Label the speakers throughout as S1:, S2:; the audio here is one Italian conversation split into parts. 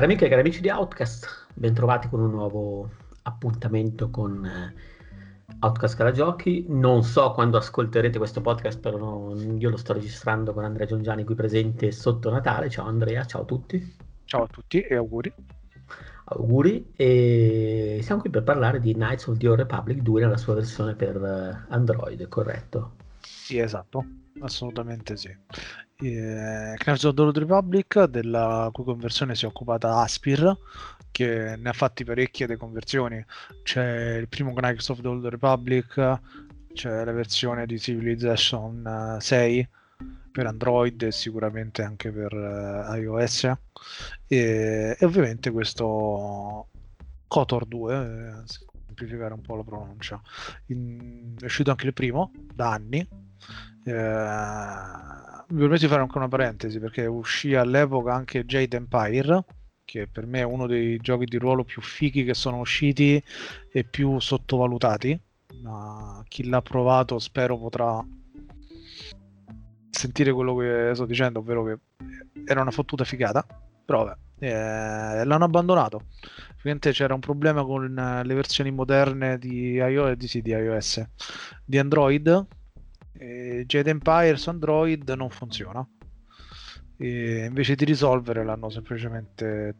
S1: Cari amiche e cari amici di Outcast, bentrovati con un nuovo appuntamento con eh, Outcast Caragiochi. Non so quando ascolterete questo podcast, però no, io lo sto registrando con Andrea Giongiani qui presente sotto Natale. Ciao Andrea, ciao a tutti.
S2: Ciao a tutti e auguri.
S1: Auguri e siamo qui per parlare di Knights of the Old Republic 2 nella sua versione per eh, Android, corretto?
S2: Sì, esatto, assolutamente sì. Eh, Knights of the Old Republic, della cui conversione si è occupata Aspir, che ne ha fatti parecchie di conversioni. C'è il primo Knights of the Old Republic, c'è la versione di Civilization 6 eh, per Android e sicuramente anche per uh, iOS e, e, ovviamente questo Kotor 2 eh, semplificare un po' la pronuncia In, è uscito anche il primo da anni eh, mi permetto di fare anche una parentesi perché uscì all'epoca anche Jade Empire che per me è uno dei giochi di ruolo più fighi che sono usciti e più sottovalutati ma chi l'ha provato spero potrà sentire quello che sto dicendo, ovvero che era una fottuta figata, però vabbè, eh, l'hanno abbandonato. Ovviamente c'era un problema con le versioni moderne di iOS, di, sì, di, iOS, di Android, e Jade Empire su Android non funziona. E invece di risolvere l'hanno semplicemente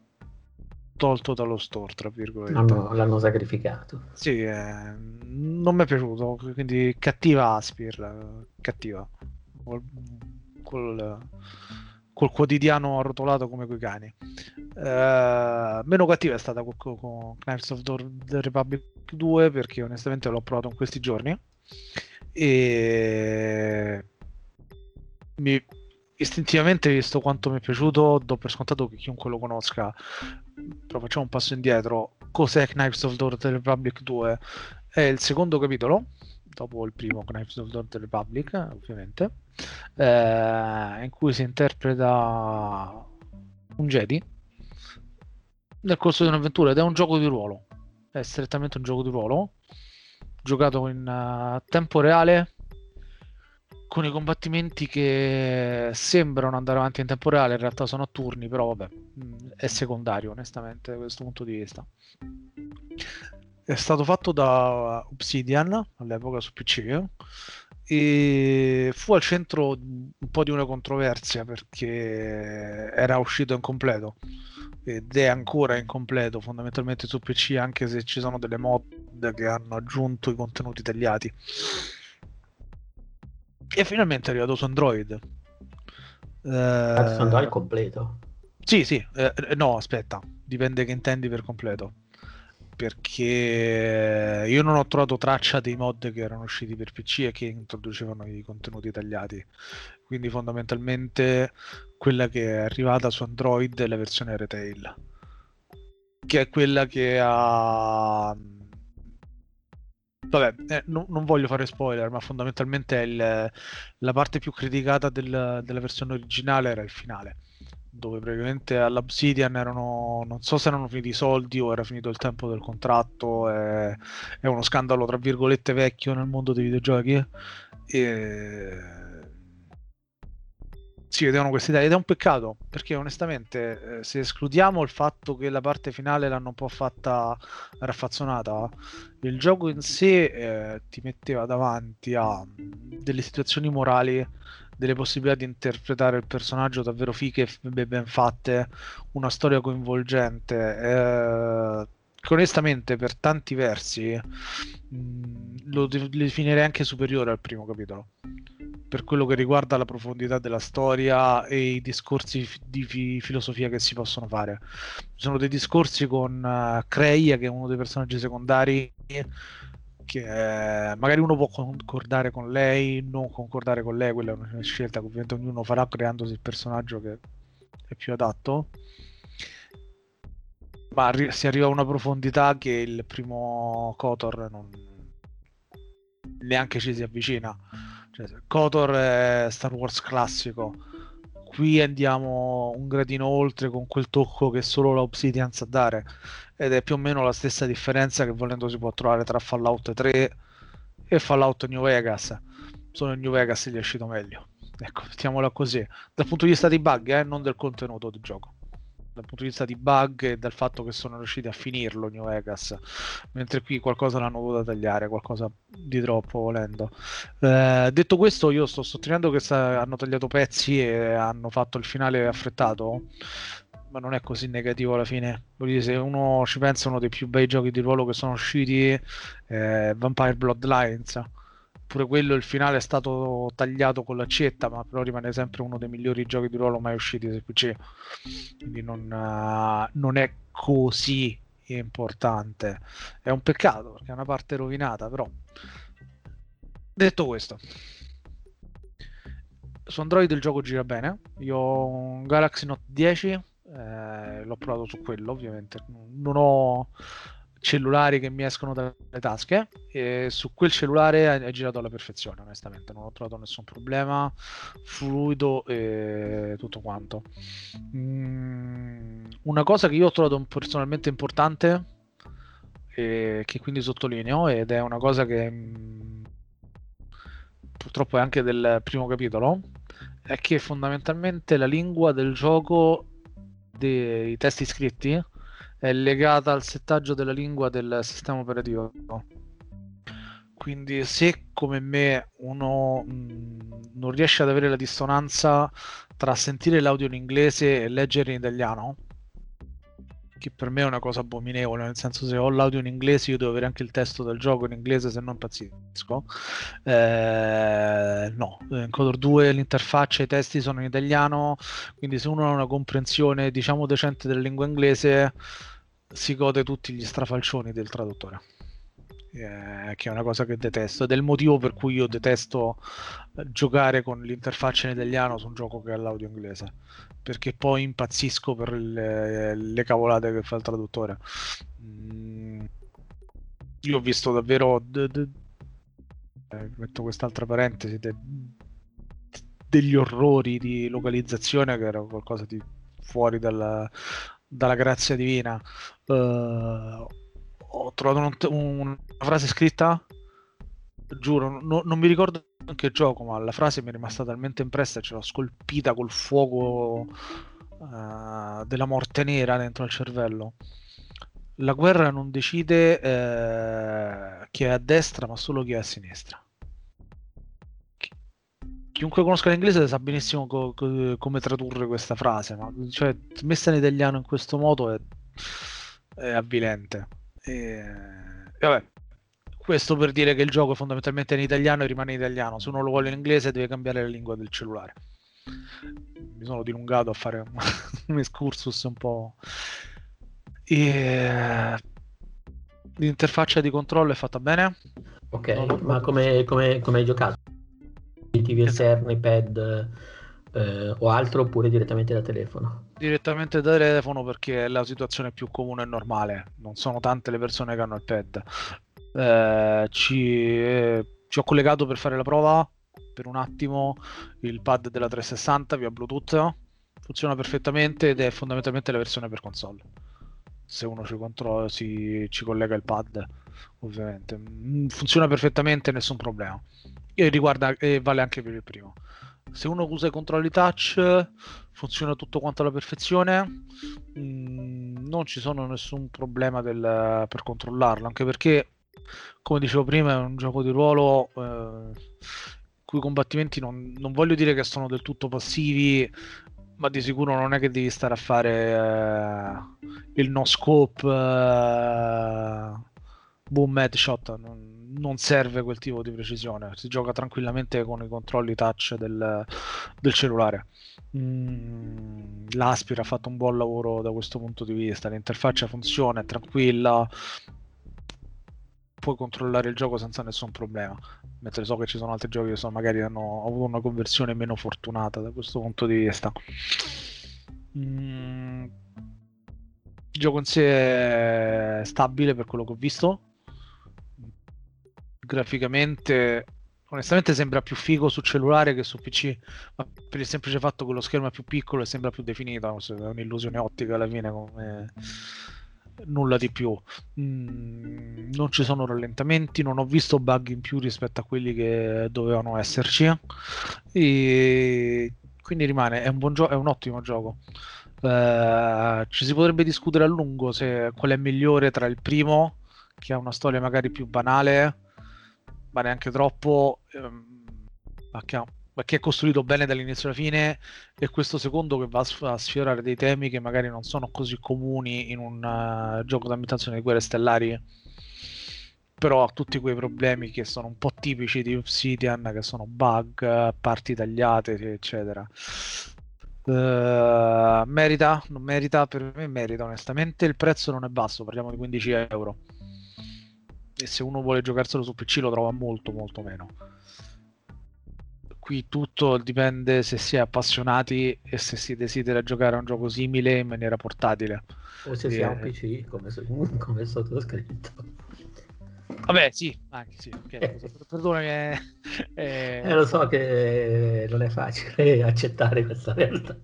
S2: tolto dallo store, tra virgolette.
S1: L'hanno, l'hanno sacrificato.
S2: Sì, eh, non mi è piaciuto, quindi cattiva Aspir, cattiva col, col, col quotidiano arrotolato come quei cani. Uh, meno cattiva è stata con, con Knives of the Republic 2 perché onestamente l'ho provato in questi giorni e mi, istintivamente visto quanto mi è piaciuto do per scontato che chiunque lo conosca però facciamo un passo indietro cos'è Knives of the Republic 2 è il secondo capitolo dopo il primo Knives of the Republic ovviamente eh, in cui si interpreta un Jedi nel corso di un'avventura ed è un gioco di ruolo. È strettamente un gioco di ruolo giocato in uh, tempo reale con i combattimenti che sembrano andare avanti in tempo reale, in realtà sono a turni, però vabbè, mm, è secondario onestamente da questo punto di vista. È stato fatto da Obsidian all'epoca su PC e fu al centro un po' di una controversia perché era uscito incompleto ed è ancora incompleto fondamentalmente su PC anche se ci sono delle mod che hanno aggiunto i contenuti tagliati. E finalmente è arrivato su Android.
S1: Eh, Android completo.
S2: sì sì eh, no aspetta dipende che intendi per completo perché io non ho trovato traccia dei mod che erano usciti per PC e che introducevano i contenuti tagliati. Quindi fondamentalmente quella che è arrivata su Android è la versione retail, che è quella che ha... Vabbè, eh, no, non voglio fare spoiler, ma fondamentalmente il, la parte più criticata del, della versione originale era il finale dove praticamente all'Obsidian erano, non so se erano finiti i soldi o era finito il tempo del contratto, è, è uno scandalo tra virgolette vecchio nel mondo dei videogiochi. E si vedevano queste idee ed è un peccato perché onestamente eh, se escludiamo il fatto che la parte finale l'hanno un po' fatta raffazzonata il gioco in sé eh, ti metteva davanti a delle situazioni morali delle possibilità di interpretare il personaggio davvero fighe e ben fatte, una storia coinvolgente. Eh, che onestamente per tanti versi mh, mm, lo definirei anche superiore al primo capitolo per quello che riguarda la profondità della storia e i discorsi di fi- filosofia che si possono fare. Ci sono dei discorsi con uh, Creia, che è uno dei personaggi secondari, che eh, magari uno può concordare con lei, non concordare con lei, quella è una scelta che ovviamente ognuno farà creandosi il personaggio che è più adatto. Ma arri- si arriva a una profondità che il primo Kotor non neanche ci si avvicina. Cioè, Kotor è Star Wars classico. Qui andiamo un gradino oltre con quel tocco che solo la Obsidian sa dare. Ed è più o meno la stessa differenza che volendo si può trovare tra Fallout 3 e Fallout New Vegas. Solo in New Vegas gli è uscito meglio. Ecco mettiamola così. Dal punto di vista dei bug eh, non del contenuto del gioco dal punto di vista di bug e dal fatto che sono riusciti a finirlo New Vegas, mentre qui qualcosa l'hanno dovuto tagliare, qualcosa di troppo volendo. Eh, detto questo, io sto sottolineando che sta, hanno tagliato pezzi e hanno fatto il finale affrettato, ma non è così negativo alla fine. Dire, se uno ci pensa, uno dei più bei giochi di ruolo che sono usciti è Vampire Bloodlines pure quello il finale è stato tagliato con l'accetta, ma però rimane sempre uno dei migliori giochi di ruolo mai usciti su PC. Quindi non, uh, non è così importante. È un peccato perché è una parte rovinata, però. Detto questo, su Android il gioco gira bene. Io ho un Galaxy Note 10, eh, l'ho provato su quello ovviamente. Non ho cellulari che mi escono dalle tasche e su quel cellulare è girato alla perfezione onestamente non ho trovato nessun problema fluido e tutto quanto. Mm, una cosa che io ho trovato personalmente importante e che quindi sottolineo ed è una cosa che mm, purtroppo è anche del primo capitolo è che fondamentalmente la lingua del gioco dei testi scritti è legata al settaggio della lingua del sistema operativo. Quindi se come me uno mh, mm, non riesce ad avere la dissonanza tra sentire l'audio in inglese e leggere in italiano, che per me è una cosa abominevole, nel senso se ho l'audio in inglese io devo avere anche il testo del gioco in inglese se non impazzisco. Eh, no, in Coder 2 l'interfaccia e i testi sono in italiano, quindi se uno ha una comprensione diciamo decente della lingua inglese si gode tutti gli strafalcioni del traduttore. Eh, che è una cosa che detesto. Ed è il motivo per cui io detesto eh, giocare con l'interfaccia in italiano su un gioco che ha l'audio inglese. Perché poi impazzisco per le, le cavolate che fa il traduttore. Mm, io ho visto davvero de, de, eh, metto quest'altra parentesi de, degli orrori di localizzazione che era qualcosa di fuori dalla, dalla grazia divina. Uh, ho trovato un, una frase scritta, giuro, no, non mi ricordo in che gioco, ma la frase mi è rimasta talmente impressa ce l'ho scolpita col fuoco uh, della morte nera dentro il cervello. La guerra non decide eh, chi è a destra, ma solo chi è a sinistra chiunque conosca l'inglese sa benissimo co- co- come tradurre questa frase, ma cioè, messa in italiano in questo modo è, è avvilente. E, vabbè, questo per dire che il gioco è fondamentalmente in italiano e rimane in italiano. Se uno lo vuole in inglese deve cambiare la lingua del cellulare. Mi sono dilungato a fare un, un excursus un po'. E... L'interfaccia di controllo è fatta bene.
S1: Ok, ma come, come, come hai giocato? dispositivi esterni, pad eh, o altro oppure direttamente da telefono?
S2: Direttamente da telefono perché è la situazione più comune e normale, non sono tante le persone che hanno il pad. Eh, ci, eh, ci ho collegato per fare la prova per un attimo il pad della 360 via Bluetooth, funziona perfettamente ed è fondamentalmente la versione per console. Se uno ci, controlla, si, ci collega il pad, ovviamente. Mm, funziona perfettamente, nessun problema e riguarda e vale anche per il primo. Se uno usa i controlli touch funziona tutto quanto alla perfezione, mm, non ci sono nessun problema del, per controllarlo, anche perché come dicevo prima è un gioco di ruolo eh, cui combattimenti non, non, voglio dire che sono del tutto passivi, ma di sicuro non è che devi stare a fare eh, il no scope eh, boom headshot. Non, non serve quel tipo di precisione, si gioca tranquillamente con i controlli touch del, del cellulare. Mm, L'Aspir ha fatto un buon lavoro da questo punto di vista, l'interfaccia funziona, è tranquilla, puoi controllare il gioco senza nessun problema. Mentre so che ci sono altri giochi che sono, magari hanno avuto una conversione meno fortunata da questo punto di vista. Mm, il gioco in sé è stabile per quello che ho visto graficamente onestamente sembra più figo su cellulare che su PC, ma per il semplice fatto che lo schermo è più piccolo e sembra più definito, è un'illusione ottica alla fine come nulla di più. Mm, non ci sono rallentamenti, non ho visto bug in più rispetto a quelli che dovevano esserci e quindi rimane, è un, buon gio- è un ottimo gioco. Uh, ci si potrebbe discutere a lungo se qual è migliore tra il primo, che ha una storia magari più banale, ma neanche troppo, ehm, ma, è costruito bene dall'inizio alla fine, e questo secondo che va a sfiorare dei temi che magari non sono così comuni in un uh, gioco d'ambientazione di guerre stellari. Però ha tutti quei problemi che sono un po' tipici di Obsidian, che sono bug, parti tagliate, eccetera. Uh, merita, non merita, per me merita onestamente, il prezzo non è basso, parliamo di 15 euro. E se uno vuole giocarselo su PC lo trova molto molto meno. Qui tutto dipende se si è appassionati e se si desidera giocare a un gioco simile in maniera portatile.
S1: O se e... si ha un PC come, come sottoscritto.
S2: Vabbè, sì, anche sì. Okay. Perdonami. Eh,
S1: eh, eh, lo so che non è facile accettare questa realtà.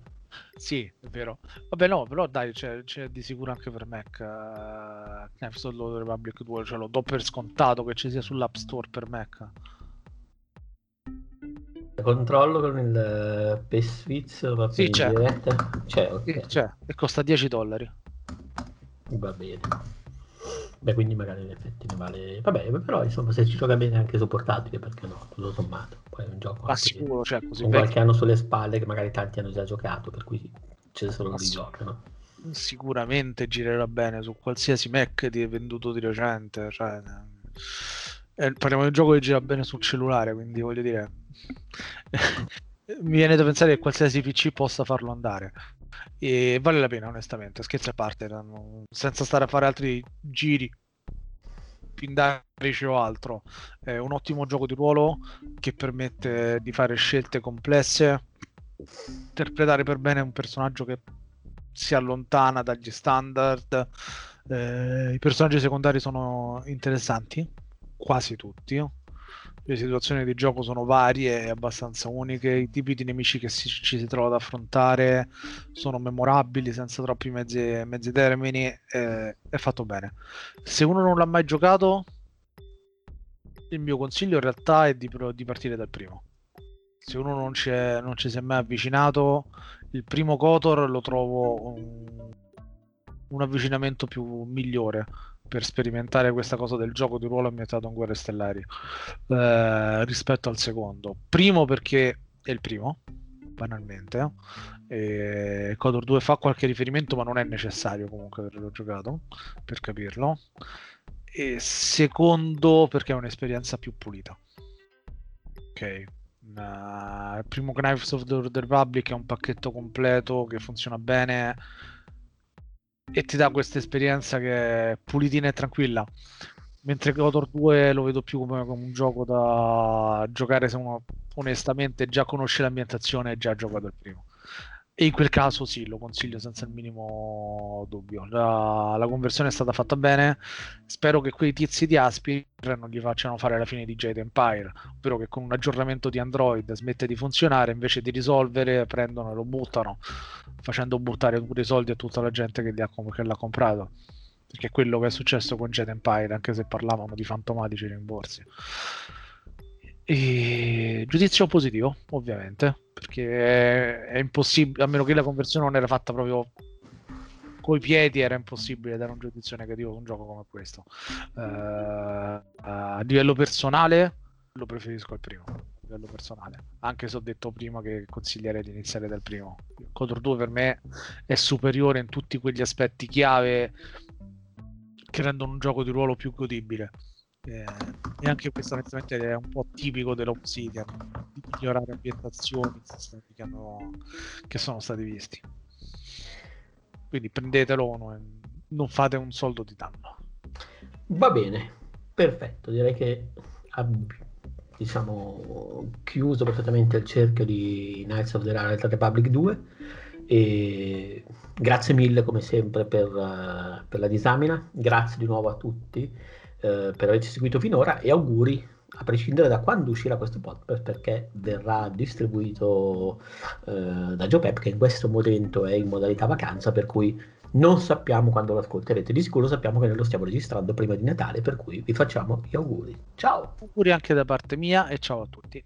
S2: Sì, è vero. Vabbè, no, però dai, c'è, c'è di sicuro anche per Mac. Uh, Knives of the Republic 2, cioè lo do per scontato che ci sia sull'App Store per Mac.
S1: Controllo con il PS Switch va
S2: sì, c'è.
S1: C'è, okay.
S2: sì, c'è, e costa 10 dollari.
S1: Va bene. Beh, quindi magari in effetti ne vale. Vabbè, però insomma, se ci gioca bene anche su portatile, perché no? Tutto sommato. Poi è un gioco
S2: Ma sicuro, cioè, così
S1: con qualche anno sulle spalle che magari tanti hanno già giocato, per cui ce ne sono di giocano.
S2: Sicuramente girerà bene su qualsiasi Mac di venduto di recente. Cioè, eh, parliamo di un gioco che gira bene sul cellulare, quindi voglio dire. Mi viene da pensare che qualsiasi PC possa farlo andare e vale la pena onestamente, scherzi a parte, senza stare a fare altri giri pindarici o altro. È un ottimo gioco di ruolo che permette di fare scelte complesse, interpretare per bene un personaggio che si allontana dagli standard. Eh, I personaggi secondari sono interessanti, quasi tutti le situazioni di gioco sono varie e abbastanza uniche, i tipi di nemici che si, ci si trova ad affrontare sono memorabili senza troppi mezzi, mezzi termini, eh, è fatto bene. Se uno non l'ha mai giocato, il mio consiglio in realtà è di, di partire dal primo. Se uno non, non, ci si è mai avvicinato, il primo Kotor lo trovo un, un avvicinamento più migliore per sperimentare questa cosa del gioco di ruolo ambientato in guerre stellari eh, rispetto al secondo. Primo perché è il primo, banalmente. E Cotor 2 fa qualche riferimento, ma non è necessario comunque averlo giocato per capirlo. E secondo perché è un'esperienza più pulita. Ok. Uh, il primo Knives of the Republic è un pacchetto completo che funziona bene e ti dà questa esperienza che è pulitina e tranquilla. Mentre Kotor 2 lo vedo più come, come, un gioco da giocare se uno onestamente già conosce l'ambientazione e già ha giocato il primo. E in quel caso sì, lo consiglio senza il minimo dubbio. La, la, conversione è stata fatta bene. Spero che quei tizi di Aspir non gli facciano fare la fine di Jade Empire, ovvero che con un aggiornamento di Android smette di funzionare, invece di risolvere prendono e lo buttano, facendo buttare pure i soldi a tutta la gente che, ha, che l'ha comprato. Perché è quello che è successo con Jade Empire, anche se parlavano di fantomatici rimborsi. E... Giudizio positivo, ovviamente perché è impossibile, a meno che la conversione non era fatta proprio coi piedi, era impossibile dare un giudizio negativo su un gioco come questo. Uh, a livello personale lo preferisco al primo, a livello personale, anche se ho detto prima che consiglierei di iniziare dal primo. Cotor 2 per me è superiore in tutti quegli aspetti chiave che rendono un gioco di ruolo più godibile. Eh, e anche questo onestamente è un po' tipico dell'Obsidian di migliorare ambientazioni che, hanno, che sono stati visti. Quindi prendetelo non, non fate un soldo di danno.
S1: Va bene perfetto direi che diciamo chiuso perfettamente il cerchio di Knights of the Republic 2 e grazie mille come sempre per, per la disamina. Grazie di nuovo a tutti eh, per averci seguito finora e auguri a prescindere da quando uscirà questo podcast perché verrà distribuito eh, da GeoPep che in questo momento è in modalità vacanza per cui non sappiamo quando lo ascolterete. Di sicuro sappiamo che noi lo stiamo registrando prima di Natale per cui vi facciamo gli auguri. Ciao!
S2: Auguri anche da parte mia e ciao a tutti